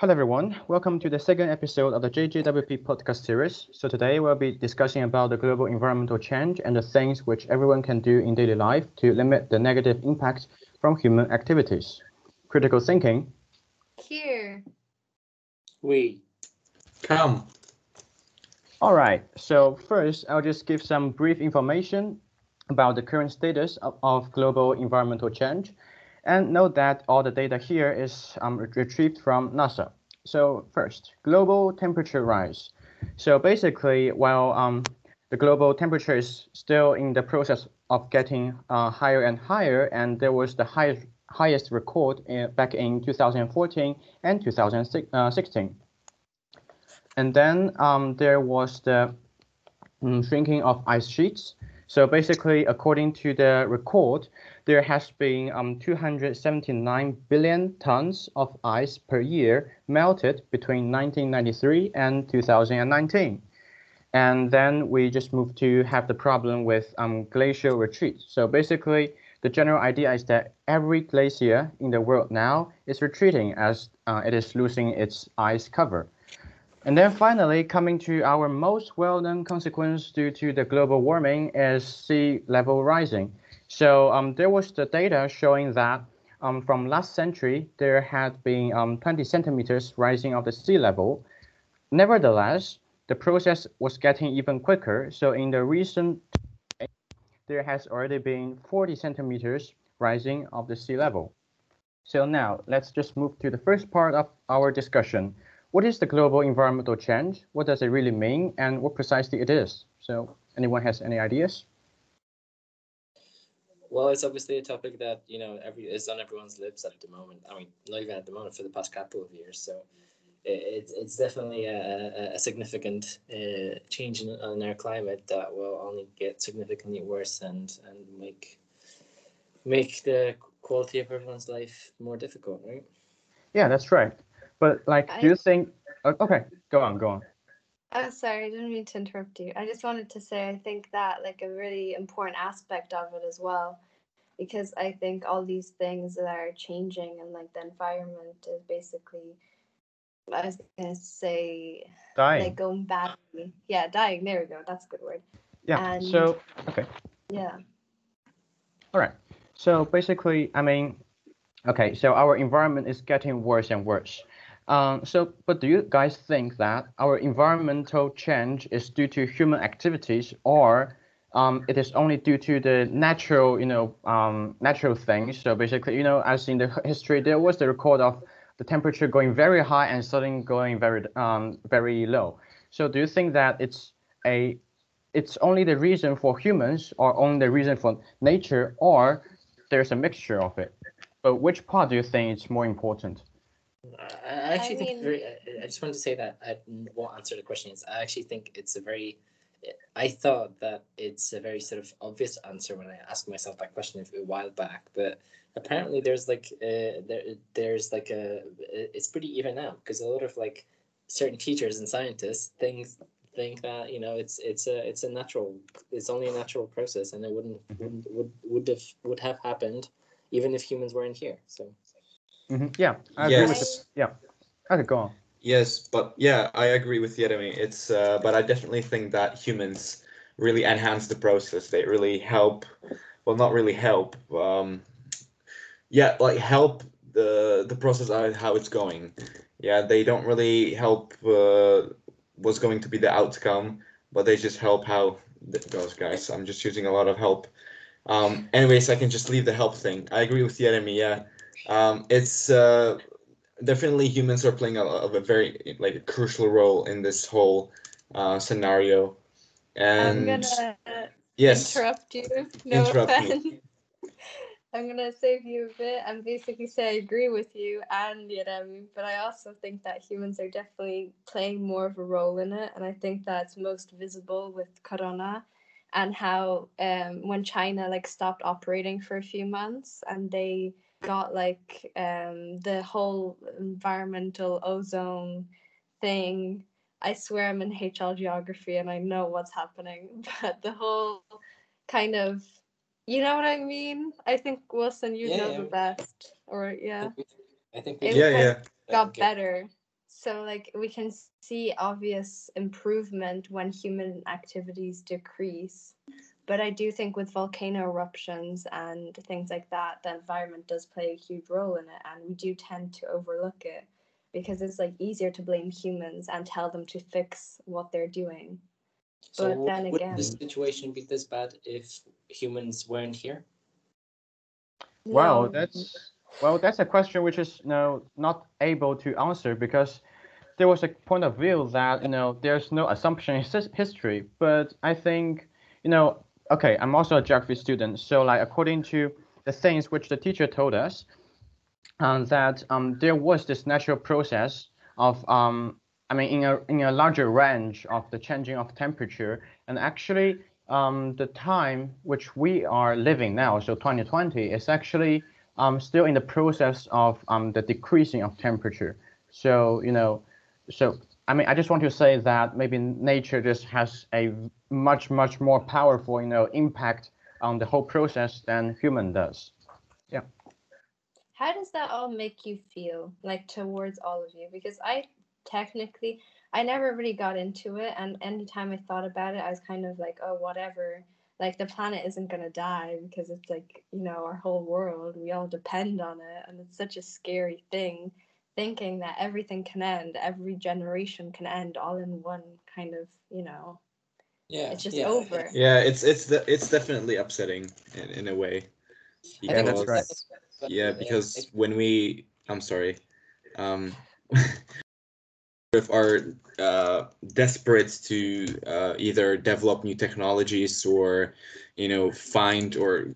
Hello, everyone. Welcome to the second episode of the JJWP podcast series. So today we'll be discussing about the global environmental change and the things which everyone can do in daily life to limit the negative impact from human activities. Critical thinking. Here. We. Come. All right. So first, I'll just give some brief information about the current status of, of global environmental change and note that all the data here is um, retrieved from NASA. So first, global temperature rise. So basically, while um, the global temperature is still in the process of getting uh, higher and higher, and there was the highest highest record in, back in 2014 and 2016. And then um, there was the um, shrinking of ice sheets. So basically, according to the record, there has been um, 279 billion tons of ice per year melted between 1993 and 2019. And then we just moved to have the problem with um, glacial retreat. So basically, the general idea is that every glacier in the world now is retreating as uh, it is losing its ice cover. And then finally, coming to our most well-known consequence due to the global warming is sea level rising. So um, there was the data showing that um, from last century, there had been um, 20 centimeters rising of the sea level. Nevertheless, the process was getting even quicker. So in the recent, there has already been 40 centimeters rising of the sea level. So now let's just move to the first part of our discussion. What is the global environmental change? What does it really mean and what precisely it is? So anyone has any ideas? Well, it's obviously a topic that you know every is on everyone's lips at the moment. I mean, not even at the moment for the past couple of years. So it's it's definitely a, a significant uh, change in, in our climate that will only get significantly worse and and make make the quality of everyone's life more difficult, right? Yeah, that's right. But like, do you think? Okay, go on, go on. Oh, sorry, I didn't mean to interrupt you. I just wanted to say I think that like a really important aspect of it as well, because I think all these things that are changing and like the environment is basically, I was gonna say, dying. like going badly. Yeah, dying. There we go. That's a good word. Yeah. And, so okay. Yeah. All right. So basically, I mean, okay. So our environment is getting worse and worse. Um, so, but do you guys think that our environmental change is due to human activities, or um, it is only due to the natural, you know, um, natural things? So basically, you know, as in the history, there was the record of the temperature going very high and suddenly going very, um, very low. So, do you think that it's a, it's only the reason for humans, or only the reason for nature, or there's a mixture of it? But which part do you think is more important? I actually I think mean, very, I just wanted to say that I won't answer the question. Is I actually think it's a very. I thought that it's a very sort of obvious answer when I asked myself that question a while back, but apparently there's like uh, there there's like a it's pretty even now because a lot of like certain teachers and scientists think think that you know it's it's a it's a natural it's only a natural process and it wouldn't, mm-hmm. wouldn't would would have would have happened even if humans weren't here. So Mm-hmm. Yeah, I yes. agree with this. Yeah, okay, go on. Yes, but yeah, I agree with Jeremy. It's uh, but I definitely think that humans really enhance the process. They really help. Well, not really help. Um, yeah, like help the the process how it's going. Yeah, they don't really help uh, what's going to be the outcome, but they just help how it goes, guys. I'm just using a lot of help. Um, anyways, I can just leave the help thing. I agree with Jeremy. Yeah um, it's uh, definitely humans are playing a, a very like a crucial role in this whole uh, scenario. And I'm gonna yes, interrupt you. No interrupt offense. Me. I'm gonna save you a bit and basically say I agree with you and Jeremy, but I also think that humans are definitely playing more of a role in it, and I think that's most visible with Corona and how um, when China like stopped operating for a few months and they got like um the whole environmental ozone thing. I swear I'm in HL geography and I know what's happening, but the whole kind of you know what I mean? I think Wilson, you yeah, know yeah. the best. Or yeah. I think we, I think yeah, yeah. got better so like we can see obvious improvement when human activities decrease but i do think with volcano eruptions and things like that the environment does play a huge role in it and we do tend to overlook it because it's like easier to blame humans and tell them to fix what they're doing. So but then would again would the situation be this bad if humans weren't here? Wow no. that's well that's a question which is you know not able to answer because there was a point of view that you know there's no assumption in history. But i think you know okay i'm also a geography student. So like according to the things which the teacher told us um, that um, there was this natural process of um, I mean in a in a larger range of the changing of temperature. And actually um, the time which we are living now so 2020 is actually um, still in the process of um, the decreasing of temperature. So you know so I mean, I just want to say that maybe nature just has a much, much more powerful, you know, impact on the whole process than human does. Yeah. How does that all make you feel, like towards all of you? Because I technically, I never really got into it, and anytime I thought about it, I was kind of like, oh, whatever. Like the planet isn't gonna die because it's like you know our whole world. We all depend on it, and it's such a scary thing thinking that everything can end, every generation can end all in one kind of, you know. Yeah. It's just yeah. over. Yeah, it's it's the, it's definitely upsetting in, in a way. Yeah, that's right. Yeah, because when we I'm sorry. Um are uh, desperate to uh, either develop new technologies or you know find or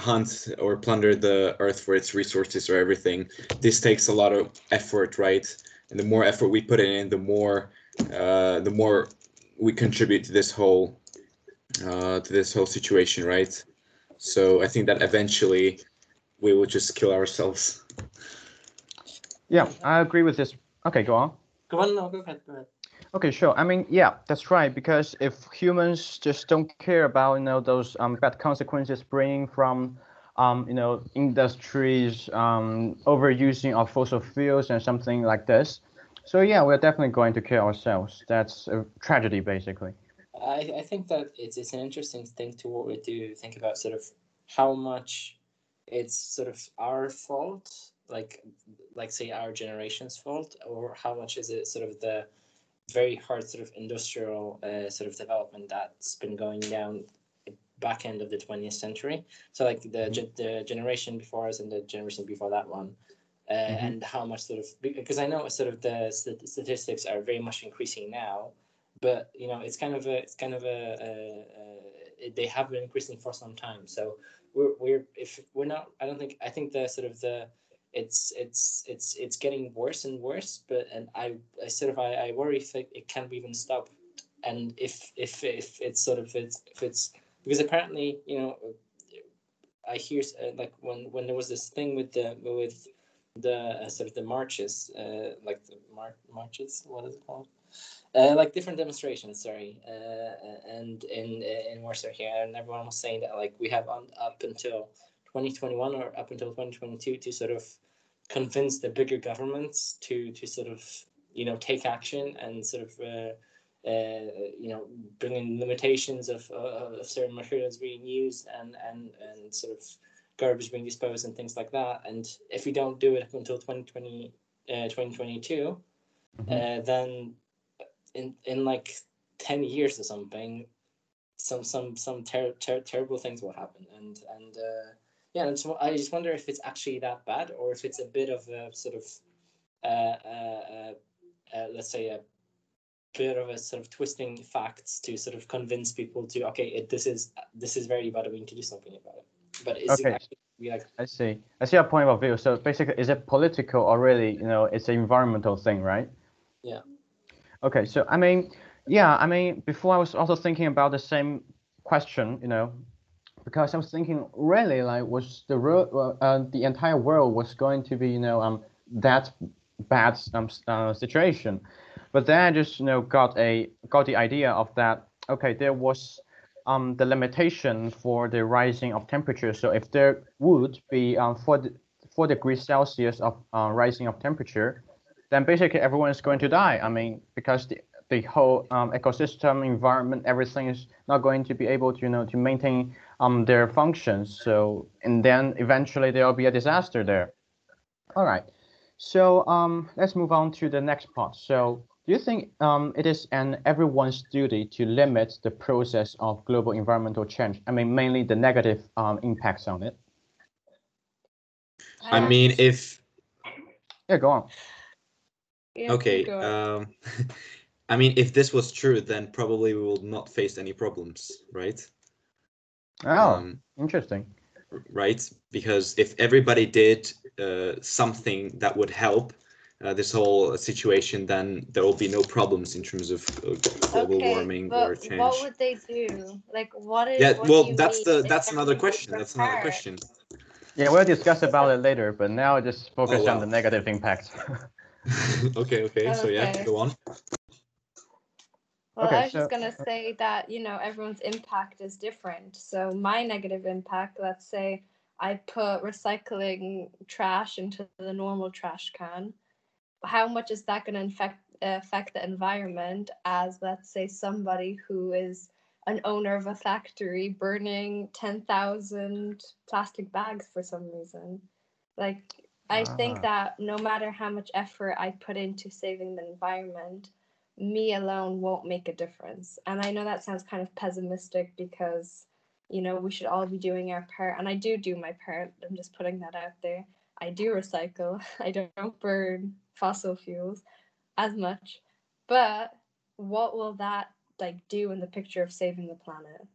hunt or plunder the earth for its resources or everything. This takes a lot of effort right? And the more effort we put in the more uh, the more we contribute to this whole uh, to this whole situation right? So i think that eventually we will just kill ourselves. Yeah i agree with this. Okay go on. Go on no go ahead go ahead Okay, sure. I mean, yeah, that's right. Because if humans just don't care about you know those um, bad consequences bringing from um, you know industries um, overusing of fossil fuels and something like this, so yeah, we're definitely going to kill ourselves. That's a tragedy, basically. I, I think that it's it's an interesting thing to to think about sort of how much it's sort of our fault, like like say our generation's fault, or how much is it sort of the very hard sort of industrial uh, sort of development that's been going down back end of the 20th century. So like the mm-hmm. the generation before us and the generation before that one, uh, mm-hmm. and how much sort of because I know sort of the statistics are very much increasing now, but you know it's kind of a it's kind of a, a, a they have been increasing for some time. So we're we're if we're not I don't think I think the sort of the it's it's it's it's getting worse and worse but and i i sort of i, I worry if it, it can even stop. And if if if it's sort of it's if it's because apparently you know i hear uh, like when when there was this thing with the with the uh, sort of the marches uh, like the mar- marches what is it called? Uh, like different demonstrations sorry uh, and in in Warsaw here and everyone was saying that like we have on up until 2021 or up until 2022 to sort of convince the bigger governments to to sort of you know take action and sort of uh, uh, you know bring in limitations of, uh, of certain materials being used and and and sort of garbage being disposed and things like that and if we don't do it until 2020 2022 uh, mm-hmm. Uh, then in in like 10 years or something some some some ter- ter- terrible things will happen and and uh, yeah, and so I just wonder if it's actually that bad or if it's a bit of a sort of, uh, uh, uh, uh, let's say, a bit of a sort of twisting facts to sort of convince people to okay, it, this is this is very bad. We need to do something about it. But is okay. it like? I see. I see your point of view. So basically, is it political or really, you know, it's an environmental thing, right? Yeah. Okay, so I mean, yeah, I mean, before I was also thinking about the same question, you know, because I was thinking really like was the world uh, the entire world was going to be you know um that bad um, uh, situation, but then I just you know got a got the idea of that okay there was um the limitation for the rising of temperature so if there would be um four four degrees Celsius of uh, rising of temperature then basically everyone is going to die. I mean, because the the whole um, ecosystem, environment, everything is not going to be able to, you know, to maintain um, their functions. So, and then eventually there will be a disaster there. All right. So um, let's move on to the next part. So do you think um, it is an everyone's duty to limit the process of global environmental change? I mean, mainly the negative um, impacts on it. I mean, if yeah, go on. Yeah, okay, go on. um, I mean, if this was true, then probably we will not face any problems, right? Oh, Um, interesting. right? Because if everybody did uh, something that would help uh, this whole situation, then there will be no problems in terms of uh, global okay, warming but or change. what would they do? Like, what is? yeah, what do well, you that's the that's another question. That's another question. Yeah, we'll discuss about it later, but now just focus Oh, on the negative impact. okay, okay. So yeah, Okay. go on. Well, Okay, I was just gonna say that you know everyone's impact is different. So my negative impact, let's say I put recycling trash into the normal trash can. How much is that gonna affect affect the environment? As let's say somebody who is an owner of a factory burning ten thousand plastic bags for some reason. Like I Ah. think that no matter how much effort I put into saving the environment, me alone won't make a difference. And I know that sounds kind of pessimistic because, you know, we should all be doing our part. And I do do my part. I'm just putting that out there. I do recycle. I don't burn fossil fuels as much. But what will that like do in the picture of saving the planet?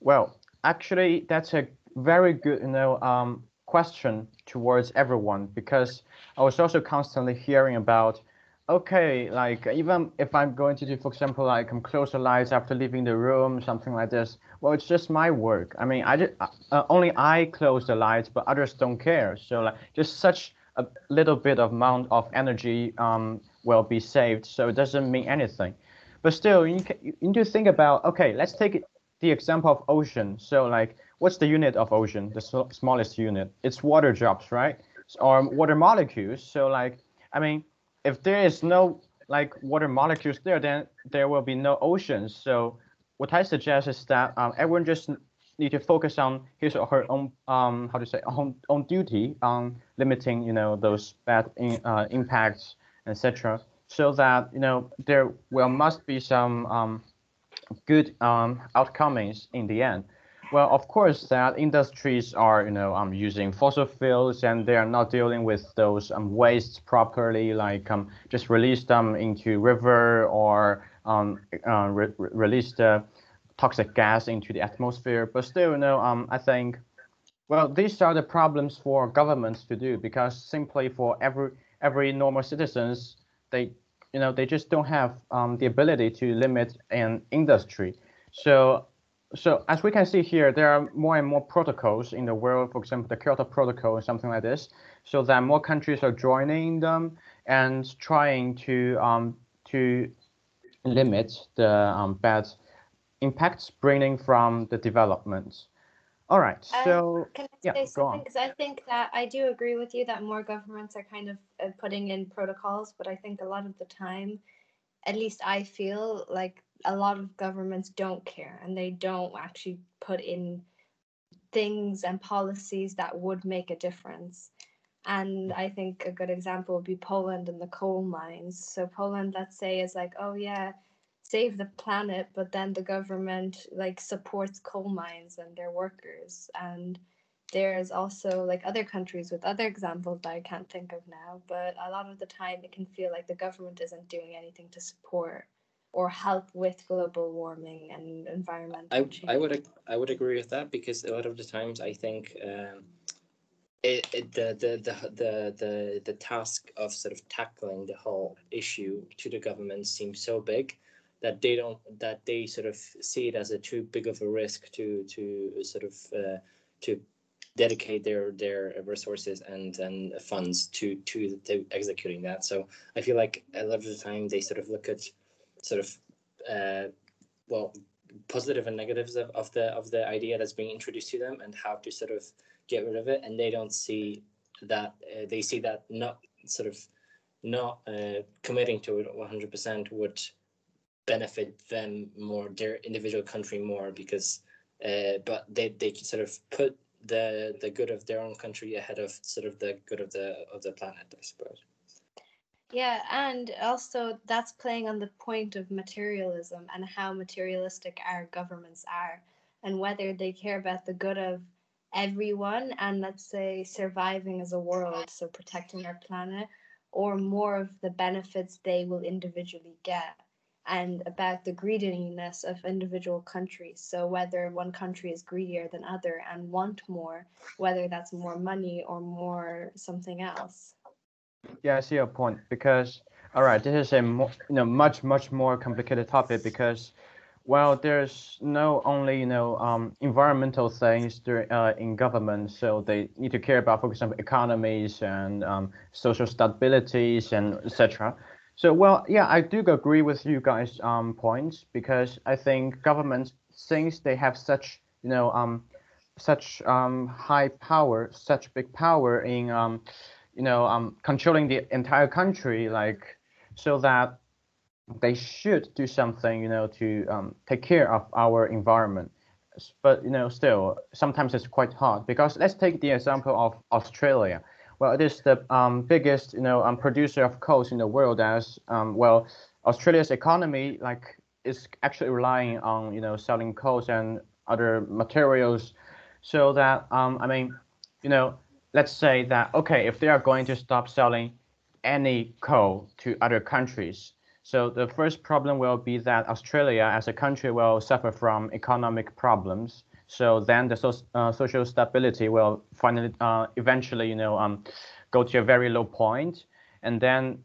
Well, actually, that's a very good, you know, um, question towards everyone because I was also constantly hearing about, okay, like even if I'm going to do, for example, like I'm close the lights after leaving the room, something like this. Well, it's just my work. I mean, I just, uh, only I close the lights, but others don't care. So like, just such a little bit of amount of energy um, will be saved. So it doesn't mean anything. But still, you, ca- you need to think about, okay, let's take the example of ocean. So like, what's the unit of ocean? The sm- smallest unit. It's water drops, right? Or water molecules. So like, I mean, if there is no like water molecules there, then there will be no oceans. So what I suggest is that um, everyone just need to focus on his or her own um, how to say own, own duty on limiting you know those bad in, uh, impacts etc. So that you know there will must be some um, good um, outcomes in the end. Well, of course, that industries are, you know, um, using fossil fuels and they are not dealing with those um, wastes properly, like um, just release them into river or um, uh, re- re- release the toxic gas into the atmosphere. But still, you know, um, I think, well, these are the problems for governments to do because simply for every every normal citizens, they you know they just don't have um, the ability to limit an industry. So so as we can see here, there are more and more protocols in the world. For example, the Kyoto Protocol or something like this. So that more countries are joining them and trying to um, to limit the um, bad impacts bringing from the development. All right. Um, So Can I yeah, say go something? on. Because I think that I do agree with you that more governments are kind of uh, putting in protocols, but I think a lot of the time, at least I feel like a lot of governments don't care and they don't actually put in things and policies that would make a difference. And I think a good example would be Poland and the coal mines. So Poland, let's say, is like, oh yeah, save the planet, but then the government like supports coal mines and their workers. And there's also like other countries with other examples that I can't think of now, but a lot of the time it can feel like the government isn't doing anything to support or help with global warming and environmental I, change. I would I would agree with that because a lot of the times I think um, it, it the, the, the the the the task of sort of tackling the whole issue to the government seems so big that they don't that they sort of see it as a too big of a risk to to sort of uh, to dedicate their their resources and and funds to to, to executing that. So I feel like a lot of the time they sort of look at sort of uh, well positive and negatives of, of the of the idea that's being introduced to them and how to sort of get rid of it and they don't see that uh, they see that not sort of not uh, committing to it 100% would benefit them more, their individual country more, because uh, but they they sort of put the the good of their own country ahead of sort of the good of the of the planet, I suppose. Yeah, and also that's playing on the point of materialism and how materialistic our governments are, and whether they care about the good of everyone and let's say surviving as a world, so protecting our planet, or more of the benefits they will individually get and about the greediness of individual countries. So whether one country is greedier than other and want more, whether that's more money or more something else. Yeah, I see your point because all right, this is a you know much much more complicated topic because well, there's no only you know um, environmental things during, uh, in government, so they need to care about, for example, economies and um, social stabilities and etc. So well, yeah, I do agree with you guys' um, points because I think governments, since they have such you know um, such um, high power, such big power in um, you know um, controlling the entire country, like so that they should do something, you know, to um, take care of our environment. But you know, still, sometimes it's quite hard because let's take the example of Australia. Well, it is the um, biggest, you know, um, producer of coal in the world. As um, well, Australia's economy, like, is actually relying on, you know, selling coal and other materials. So that, um, I mean, you know, let's say that okay, if they are going to stop selling any coal to other countries, so the first problem will be that Australia as a country will suffer from economic problems. So then the so, uh, social stability will finally, uh, eventually, you know, um, go to a very low point, and then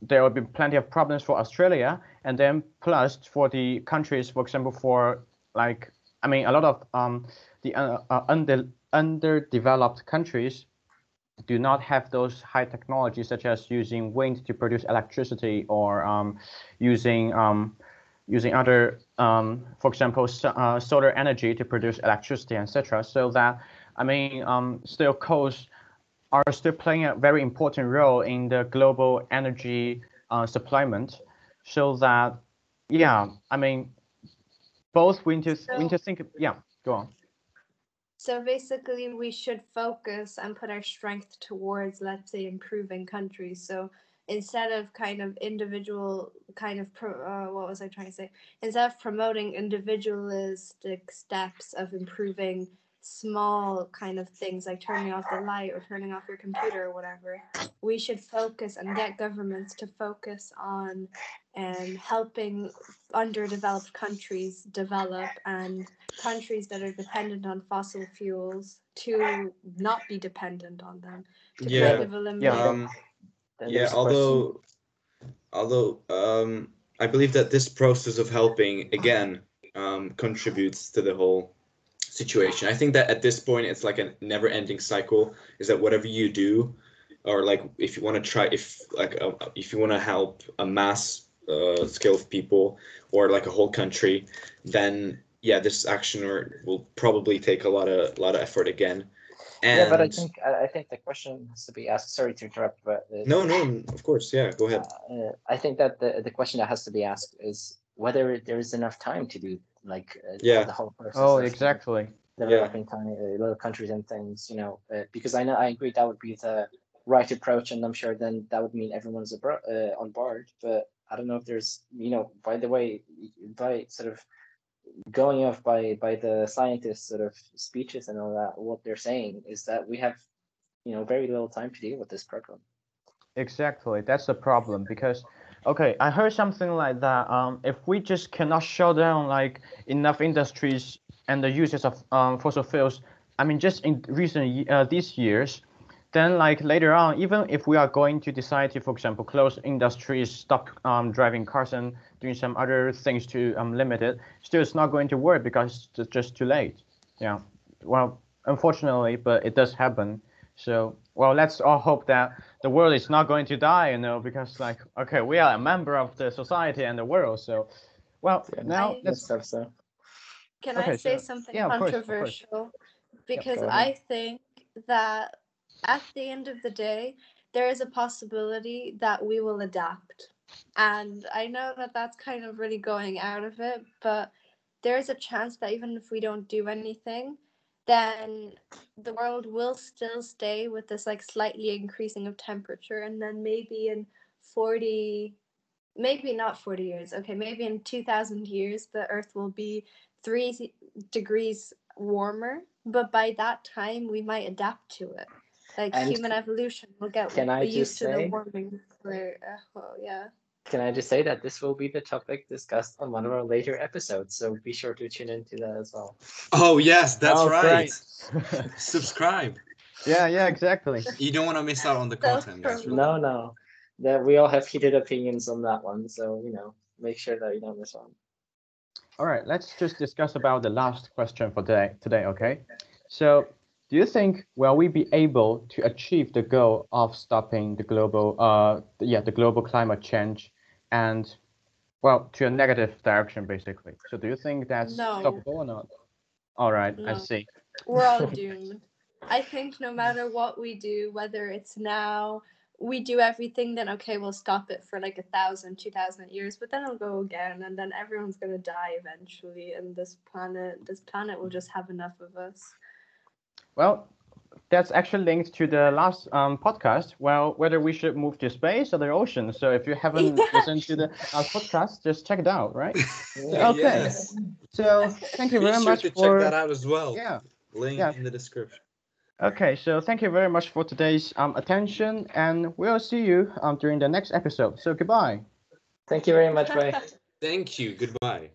there will be plenty of problems for Australia, and then plus for the countries, for example, for like, I mean, a lot of um, the uh, uh under, underdeveloped countries do not have those high technologies such as using wind to produce electricity or um, using um, using other, um, for example, so, uh, solar energy to produce electricity, etc. So that I mean, um, still coals are still playing a very important role in the global energy uh, supplement. So that yeah, I mean, both we need to we need to think. Yeah, go on. So basically, we should focus and put our strength towards, let's say, improving countries. So instead of kind of individual, kind of, pro, uh, what was I trying to say? Instead of promoting individualistic steps of improving small kind of things like turning off the light or turning off your computer or whatever, we should focus and get governments to focus on um, helping underdeveloped countries develop and countries that are dependent on fossil fuels to not be dependent on them. yeah, kind of yeah. Um, yeah. Although, although um, I believe that this process of helping again um, contributes to the whole situation. I think that at this point it's like a never-ending cycle. Is that whatever you do, or like if you want to try, if like uh, if you want to help a mass uh, scale of people or like a whole country, then yeah, this action or will probably take a lot of a lot of effort again. And yeah, but I think I think the question has to be asked. Sorry to interrupt, but uh, no, no, of course, yeah, go ahead. Uh, I think that the the question that has to be asked is whether there is enough time to do like uh, yeah the whole process. Oh, exactly. Developing yeah. tiny uh, little countries and things, you know, uh, because I know I agree that would be the right approach, and I'm sure then that would mean everyone's abro- uh, on board. But I don't know if there's, you know, by the way, by sort of going off by by the scientists' sort of speeches and all that, what they're saying is that we have, you know, very little time to deal with this problem. Exactly, that's the problem because Okay, I heard something like that. Um, if we just cannot shut down like enough industries and the uses of um, fossil fuels, I mean, just in recent uh, these years, then like later on, even if we are going to decide to, for example, close industries, stop um, driving cars and doing some other things to um, limit it, still it's not going to work because it's just too late. Yeah. Well, unfortunately, but it does happen. So, well, let's all hope that the world is not going to die, you know, because like, okay, we are a member of the society and the world. So, well, yeah, now I, let's. So. Can okay, I say something yeah, controversial? Because I think that at the end of the day, there is a possibility that we will adapt. And I know that that's kind of really going out of it, but there's a chance that even if we don't do anything, then the world will still stay with this like slightly increasing of temperature. And then maybe in 40 maybe not 40 years okay maybe in 2000 years the earth will be 3 degrees warmer. But by that time we might adapt to it like and human evolution will get can I used to say, the warming for uh, well, yeah can I just say that this will be the topic discussed on one of our later episodes, so be sure to tune into that as well. Oh yes, that's oh, right. Subscribe. Yeah, yeah, exactly. You don't want to miss out on the content. Really... No, no. That we all have heated opinions on that one, so you know, make sure that you don't miss one. All right, let's just discuss about the last question for today. Today, okay? So, do you think will we be able to achieve the goal of stopping the global, uh, yeah, the global climate change? And well to a negative direction basically. So do you think that's no. stoppable or not? All right no. i see. We're all doomed. I think no matter what we do whether it's now we do everything then okay we'll stop it for like a thousand two thousand years but then it'll go again and then everyone's going to die eventually and this planet this planet will just have enough of us well that's actually linked to the last um, podcast. Well, whether we should move to space or the ocean. So if you haven't listened to the our podcast, just check it out, right? okay. Yes. So thank you very Be much sure to for check that out as well. Yeah. Link yeah. in the description. Okay, so thank you very much for today's um, attention, and we'll see you um, during the next episode. So goodbye. Thank you very much. Bye. Thank you. Goodbye.